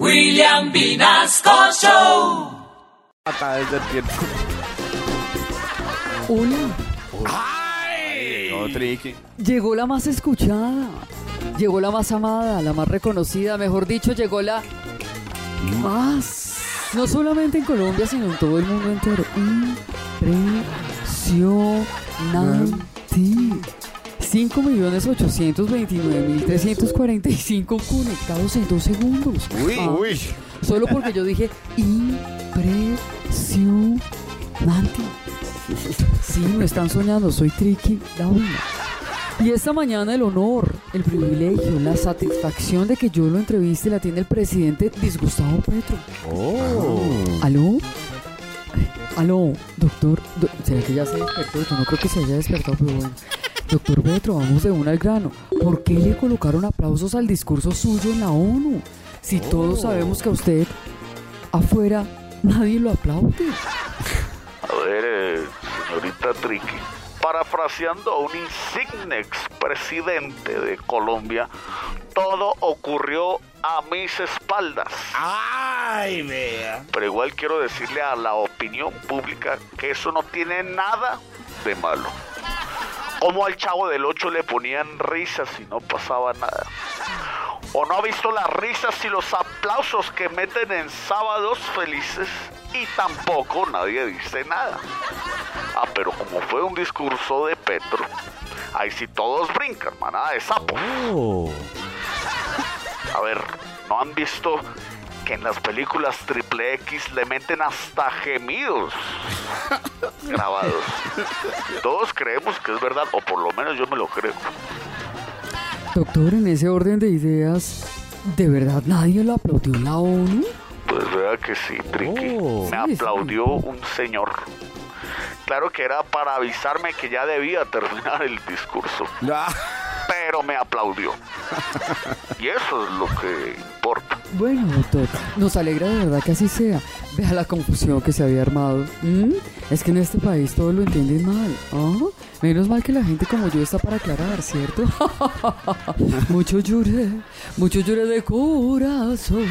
William Vinasco Show. Hasta desde el tiempo. Hola, No, Triqui. llegó la más escuchada, llegó la más amada, la más reconocida, mejor dicho, llegó la más, no solamente en Colombia, sino en todo el mundo entero. Impresionante. 5.829.345 conectados en dos segundos. Uy, Ah, uy. Solo porque yo dije impresionante. Sí, me están soñando, soy Tricky. Y esta mañana el honor, el privilegio, la satisfacción de que yo lo entreviste la tiene el presidente Disgustavo Petro. Oh. ¿Aló? ¿Aló? Doctor, do- ¿será que ya se despertó? Yo no creo que se haya despertado, pero bueno. Doctor Petro, vamos de una al grano. ¿Por qué le colocaron aplausos al discurso suyo en la ONU? Si todos sabemos que a usted afuera nadie lo aplaude. A ver, eh, señorita Triqui, parafraseando a un insigne expresidente de Colombia, todo ocurrió a mis espaldas. Ay, vea. Pero igual quiero decirle a la opinión pública que eso no tiene nada de malo. Como al chavo del 8 le ponían risas y no pasaba nada. ¿O no ha visto las risas y los aplausos que meten en sábados felices? Y tampoco nadie dice nada. Ah, pero como fue un discurso de Petro, ahí sí todos brincan, manada de sapos. Oh. A ver, ¿no han visto que en las películas triple X le meten hasta gemidos grabados? Todos creemos que es verdad, o por lo menos yo me lo creo. Doctor, en ese orden de ideas, ¿de verdad nadie lo aplaudió en la ONU? Pues vea que sí, Triqui. Oh. me Sí, sí. aplaudió un señor. Claro que era para avisarme que ya debía terminar el discurso, Ah. Pero me aplaudió. Y eso es lo que importa. Bueno, doctor, nos alegra de verdad que así sea. Vea la confusión que se había armado. ¿Mm? Es que en este país todo lo entienden mal. ¿ah? Menos mal que la gente como yo está para aclarar, ¿cierto? mucho lloré, mucho lloré de corazón.